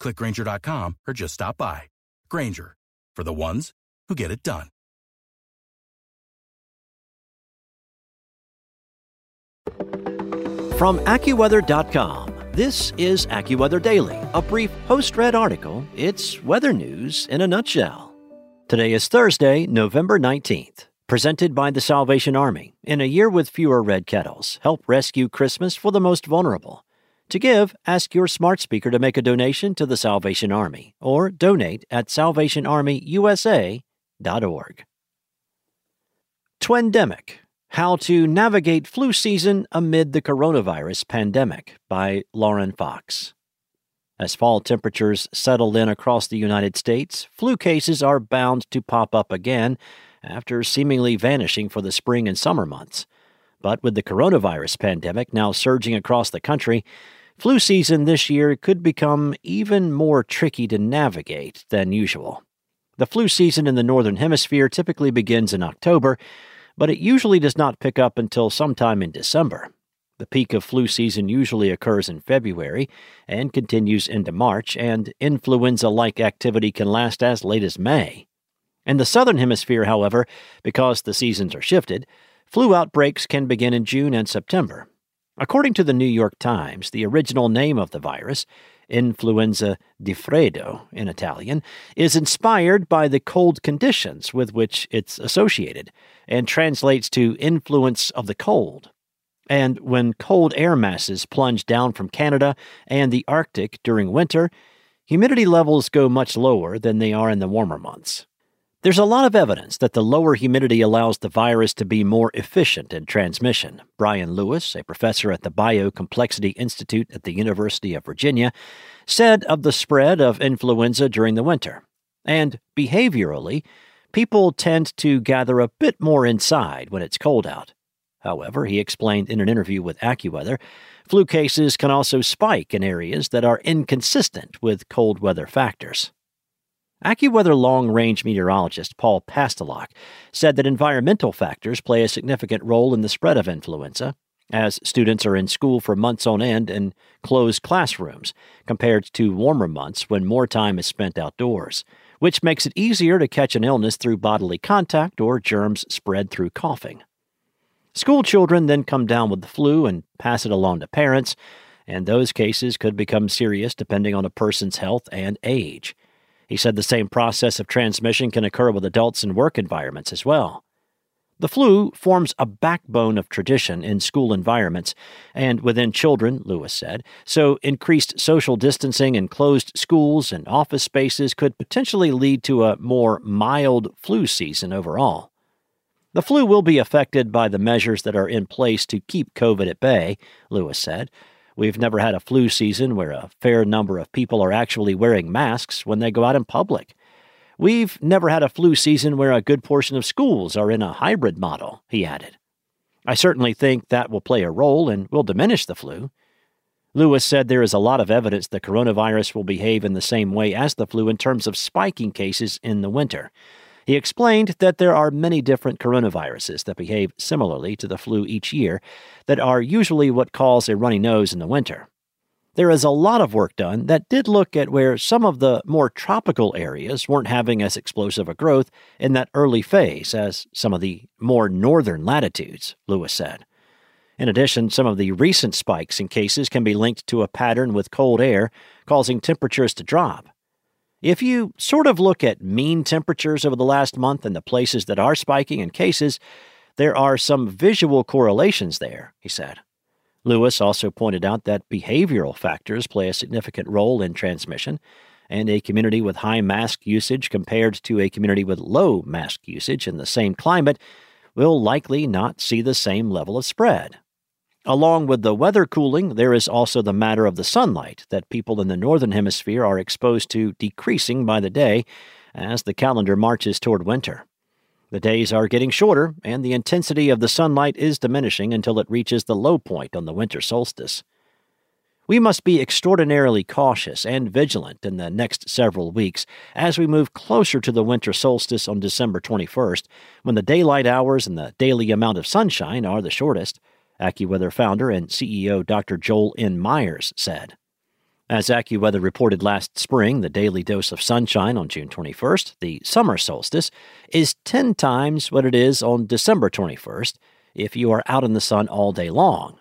clickgrainger.com, or just stop by. Grainger, for the ones who get it done. From AccuWeather.com, this is AccuWeather Daily, a brief post read article. It's weather news in a nutshell. Today is Thursday, November 19th. Presented by the Salvation Army. In a year with fewer red kettles, help rescue Christmas for the most vulnerable. To give, ask your smart speaker to make a donation to the Salvation Army or donate at salvationarmyusa.org. Twindemic How to Navigate Flu Season Amid the Coronavirus Pandemic by Lauren Fox. As fall temperatures settle in across the United States, flu cases are bound to pop up again after seemingly vanishing for the spring and summer months. But with the coronavirus pandemic now surging across the country, flu season this year could become even more tricky to navigate than usual. The flu season in the Northern Hemisphere typically begins in October, but it usually does not pick up until sometime in December. The peak of flu season usually occurs in February and continues into March, and influenza like activity can last as late as May. In the southern hemisphere, however, because the seasons are shifted, flu outbreaks can begin in June and September. According to the New York Times, the original name of the virus, influenza di freddo in Italian, is inspired by the cold conditions with which it's associated and translates to influence of the cold. And when cold air masses plunge down from Canada and the Arctic during winter, humidity levels go much lower than they are in the warmer months. There's a lot of evidence that the lower humidity allows the virus to be more efficient in transmission. Bryan Lewis, a professor at the Biocomplexity Institute at the University of Virginia, said of the spread of influenza during the winter. And behaviorally, people tend to gather a bit more inside when it's cold out. However, he explained in an interview with AccuWeather, flu cases can also spike in areas that are inconsistent with cold weather factors. AccuWeather long range meteorologist Paul Pastelok said that environmental factors play a significant role in the spread of influenza, as students are in school for months on end in closed classrooms, compared to warmer months when more time is spent outdoors, which makes it easier to catch an illness through bodily contact or germs spread through coughing. School children then come down with the flu and pass it along to parents, and those cases could become serious depending on a person's health and age. He said the same process of transmission can occur with adults in work environments as well. The flu forms a backbone of tradition in school environments and within children, Lewis said, so increased social distancing in closed schools and office spaces could potentially lead to a more mild flu season overall. The flu will be affected by the measures that are in place to keep COVID at bay, Lewis said, We've never had a flu season where a fair number of people are actually wearing masks when they go out in public. We've never had a flu season where a good portion of schools are in a hybrid model, he added. I certainly think that will play a role and will diminish the flu. Lewis said there is a lot of evidence the coronavirus will behave in the same way as the flu in terms of spiking cases in the winter. He explained that there are many different coronaviruses that behave similarly to the flu each year that are usually what cause a runny nose in the winter. There is a lot of work done that did look at where some of the more tropical areas weren't having as explosive a growth in that early phase as some of the more northern latitudes, Lewis said. In addition, some of the recent spikes in cases can be linked to a pattern with cold air causing temperatures to drop. If you sort of look at mean temperatures over the last month and the places that are spiking in cases, there are some visual correlations there, he said. Lewis also pointed out that behavioral factors play a significant role in transmission, and a community with high mask usage compared to a community with low mask usage in the same climate will likely not see the same level of spread. Along with the weather cooling, there is also the matter of the sunlight that people in the northern hemisphere are exposed to decreasing by the day as the calendar marches toward winter. The days are getting shorter, and the intensity of the sunlight is diminishing until it reaches the low point on the winter solstice. We must be extraordinarily cautious and vigilant in the next several weeks as we move closer to the winter solstice on December 21st, when the daylight hours and the daily amount of sunshine are the shortest. AccuWeather founder and CEO Dr. Joel N. Myers said. As AccuWeather reported last spring, the daily dose of sunshine on June 21st, the summer solstice, is 10 times what it is on December 21st if you are out in the sun all day long.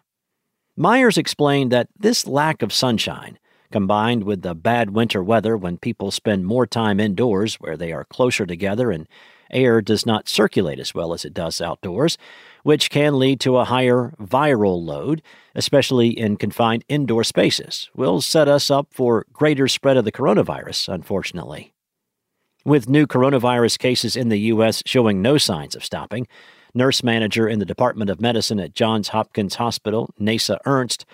Myers explained that this lack of sunshine, combined with the bad winter weather when people spend more time indoors where they are closer together and air does not circulate as well as it does outdoors, which can lead to a higher viral load, especially in confined indoor spaces, will set us up for greater spread of the coronavirus, unfortunately. With new coronavirus cases in the U.S. showing no signs of stopping, nurse manager in the Department of Medicine at Johns Hopkins Hospital, Nasa Ernst,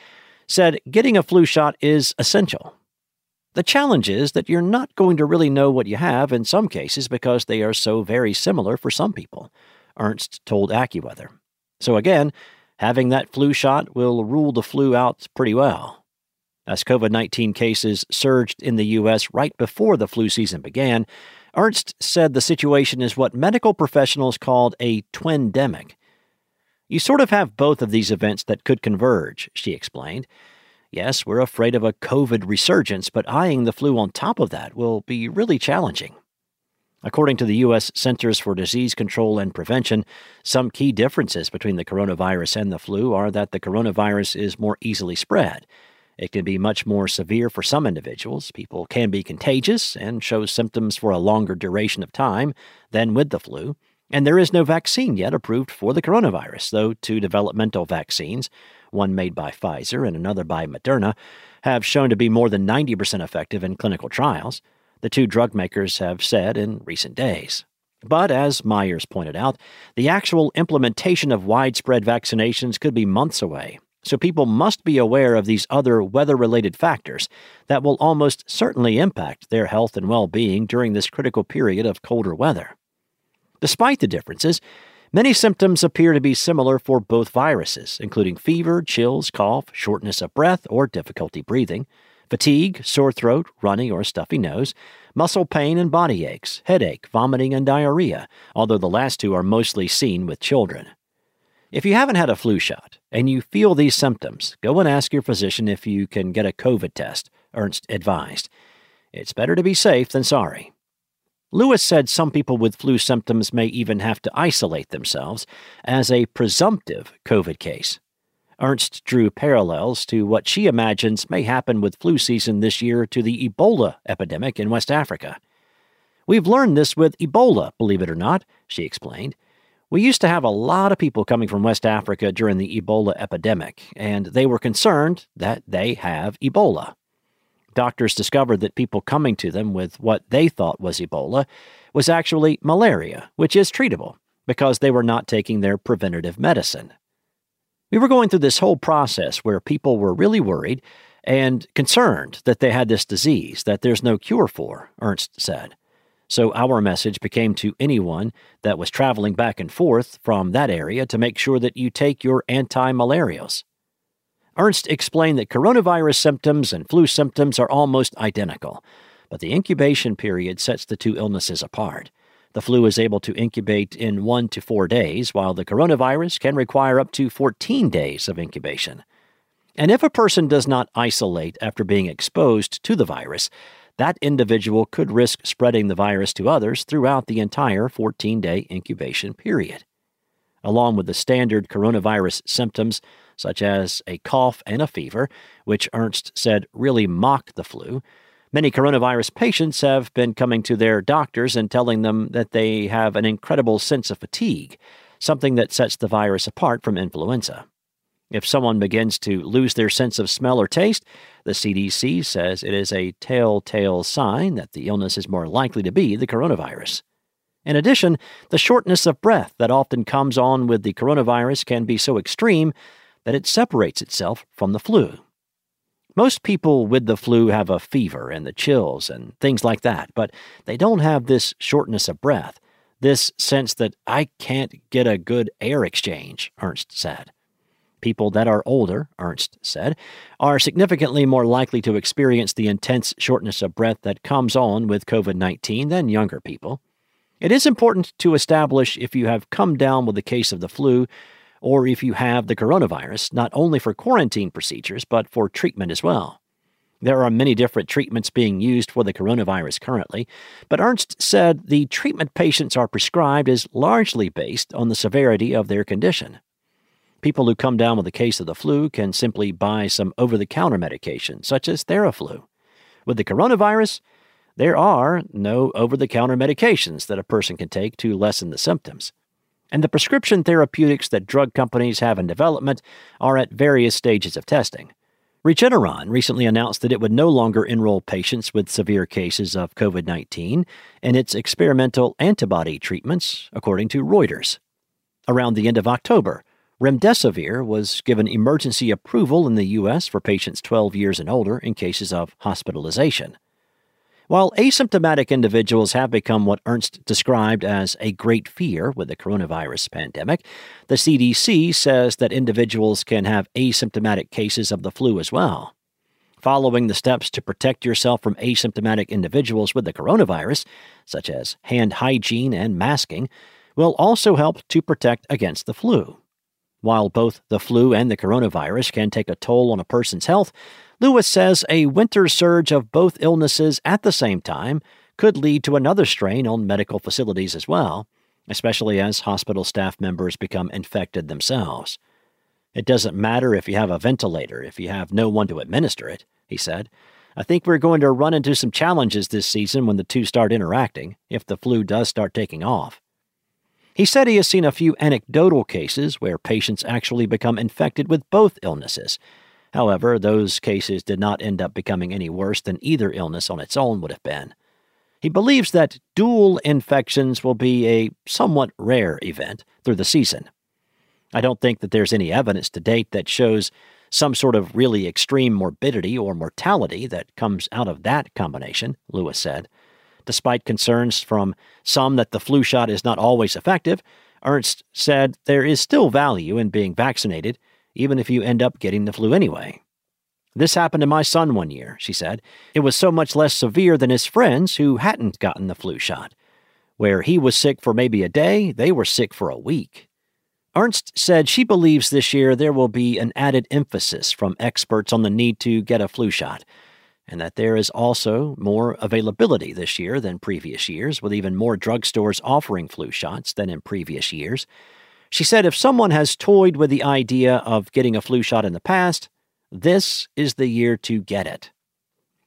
said getting a flu shot is essential. The challenge is that you're not going to really know what you have in some cases because they are so very similar for some people, Ernst told AccuWeather. So again, having that flu shot will rule the flu out pretty well. As COVID 19 cases surged in the U.S. right before the flu season began, Ernst said the situation is what medical professionals called a twindemic. You sort of have both of these events that could converge, she explained. Yes, we're afraid of a COVID resurgence, but eyeing the flu on top of that will be really challenging. According to the U.S. Centers for Disease Control and Prevention, some key differences between the coronavirus and the flu are that the coronavirus is more easily spread. It can be much more severe for some individuals. People can be contagious and show symptoms for a longer duration of time than with the flu. And there is no vaccine yet approved for the coronavirus, though two developmental vaccines, one made by Pfizer and another by Moderna, have shown to be more than 90% effective in clinical trials the two drug makers have said in recent days. But as Myers pointed out, the actual implementation of widespread vaccinations could be months away, so people must be aware of these other weather related factors that will almost certainly impact their health and well being during this critical period of colder weather. Despite the differences, many symptoms appear to be similar for both viruses, including fever, chills, cough, shortness of breath, or difficulty breathing fatigue, sore throat, runny or stuffy nose, muscle pain and body aches, headache, vomiting, and diarrhea, although the last two are mostly seen with children. If you haven't had a flu shot and you feel these symptoms, go and ask your physician if you can get a COVID test, Ernst advised. It's better to be safe than sorry. Lewis said some people with flu symptoms may even have to isolate themselves as a presumptive COVID case. Ernst drew parallels to what she imagines may happen with flu season this year to the Ebola epidemic in West Africa. We've learned this with Ebola, believe it or not, she explained. We used to have a lot of people coming from West Africa during the Ebola epidemic, and they were concerned that they have Ebola. Doctors discovered that people coming to them with what they thought was Ebola was actually malaria, which is treatable because they were not taking their preventative medicine. We were going through this whole process where people were really worried and concerned that they had this disease that there's no cure for, Ernst said. So our message became to anyone that was traveling back and forth from that area to make sure that you take your anti malarials. Ernst explained that coronavirus symptoms and flu symptoms are almost identical, but the incubation period sets the two illnesses apart. The flu is able to incubate in one to four days, while the coronavirus can require up to 14 days of incubation. And if a person does not isolate after being exposed to the virus, that individual could risk spreading the virus to others throughout the entire 14 day incubation period. Along with the standard coronavirus symptoms, such as a cough and a fever, which Ernst said really mock the flu, Many coronavirus patients have been coming to their doctors and telling them that they have an incredible sense of fatigue, something that sets the virus apart from influenza. If someone begins to lose their sense of smell or taste, the CDC says it is a telltale sign that the illness is more likely to be the coronavirus. In addition, the shortness of breath that often comes on with the coronavirus can be so extreme that it separates itself from the flu. Most people with the flu have a fever and the chills and things like that, but they don't have this shortness of breath, this sense that I can't get a good air exchange, Ernst said. People that are older, Ernst said, are significantly more likely to experience the intense shortness of breath that comes on with COVID 19 than younger people. It is important to establish if you have come down with a case of the flu or if you have the coronavirus, not only for quarantine procedures, but for treatment as well. There are many different treatments being used for the coronavirus currently, but Ernst said the treatment patients are prescribed is largely based on the severity of their condition. People who come down with a case of the flu can simply buy some over the counter medication, such as Theraflu. With the coronavirus, there are no over the counter medications that a person can take to lessen the symptoms and the prescription therapeutics that drug companies have in development are at various stages of testing. Regeneron recently announced that it would no longer enroll patients with severe cases of COVID 19 in its experimental antibody treatments, according to Reuters. Around the end of October, Remdesivir was given emergency approval in the U.S. for patients 12 years and older in cases of hospitalization. While asymptomatic individuals have become what Ernst described as a great fear with the coronavirus pandemic, the CDC says that individuals can have asymptomatic cases of the flu as well. Following the steps to protect yourself from asymptomatic individuals with the coronavirus, such as hand hygiene and masking, will also help to protect against the flu. While both the flu and the coronavirus can take a toll on a person's health, Lewis says a winter surge of both illnesses at the same time could lead to another strain on medical facilities as well, especially as hospital staff members become infected themselves. It doesn't matter if you have a ventilator if you have no one to administer it, he said. I think we're going to run into some challenges this season when the two start interacting, if the flu does start taking off. He said he has seen a few anecdotal cases where patients actually become infected with both illnesses, However, those cases did not end up becoming any worse than either illness on its own would have been. He believes that dual infections will be a somewhat rare event through the season. I don't think that there's any evidence to date that shows some sort of really extreme morbidity or mortality that comes out of that combination, Lewis said. Despite concerns from some that the flu shot is not always effective, Ernst said there is still value in being vaccinated even if you end up getting the flu anyway. This happened to my son one year, she said. It was so much less severe than his friends who hadn't gotten the flu shot. Where he was sick for maybe a day, they were sick for a week. Ernst said she believes this year there will be an added emphasis from experts on the need to get a flu shot, and that there is also more availability this year than previous years, with even more drugstores offering flu shots than in previous years. She said if someone has toyed with the idea of getting a flu shot in the past, this is the year to get it.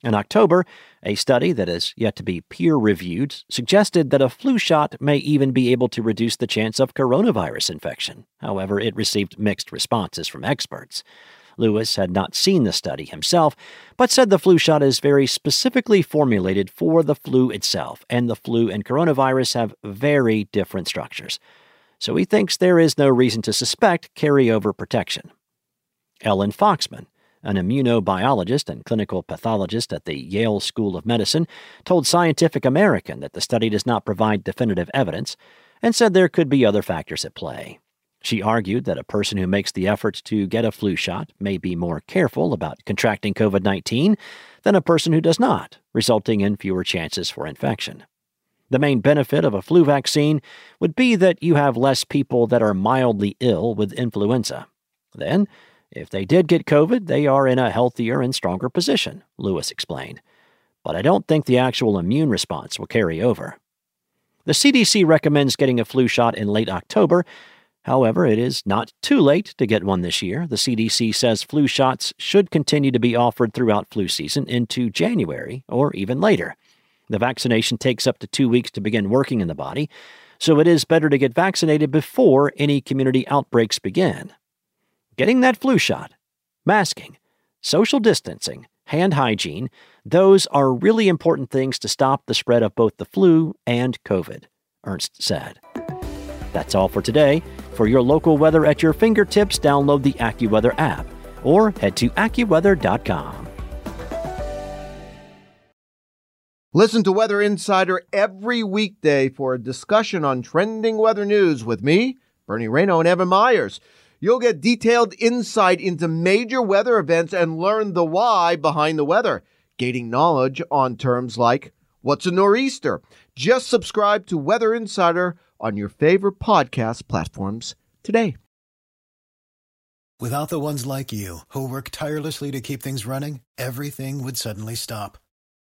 In October, a study that is yet to be peer reviewed suggested that a flu shot may even be able to reduce the chance of coronavirus infection. However, it received mixed responses from experts. Lewis had not seen the study himself, but said the flu shot is very specifically formulated for the flu itself, and the flu and coronavirus have very different structures so he thinks there is no reason to suspect carryover protection. Ellen Foxman, an immunobiologist and clinical pathologist at the Yale School of Medicine, told Scientific American that the study does not provide definitive evidence and said there could be other factors at play. She argued that a person who makes the effort to get a flu shot may be more careful about contracting COVID 19 than a person who does not, resulting in fewer chances for infection. The main benefit of a flu vaccine would be that you have less people that are mildly ill with influenza. Then, if they did get COVID, they are in a healthier and stronger position, Lewis explained. But I don't think the actual immune response will carry over. The CDC recommends getting a flu shot in late October. However, it is not too late to get one this year. The CDC says flu shots should continue to be offered throughout flu season into January or even later. The vaccination takes up to two weeks to begin working in the body, so it is better to get vaccinated before any community outbreaks begin. Getting that flu shot, masking, social distancing, hand hygiene, those are really important things to stop the spread of both the flu and COVID, Ernst said. That's all for today. For your local weather at your fingertips, download the AccuWeather app or head to AccuWeather.com. Listen to Weather Insider every weekday for a discussion on trending weather news with me, Bernie Rayno, and Evan Myers. You'll get detailed insight into major weather events and learn the why behind the weather, gaining knowledge on terms like what's a nor'easter. Just subscribe to Weather Insider on your favorite podcast platforms today. Without the ones like you, who work tirelessly to keep things running, everything would suddenly stop.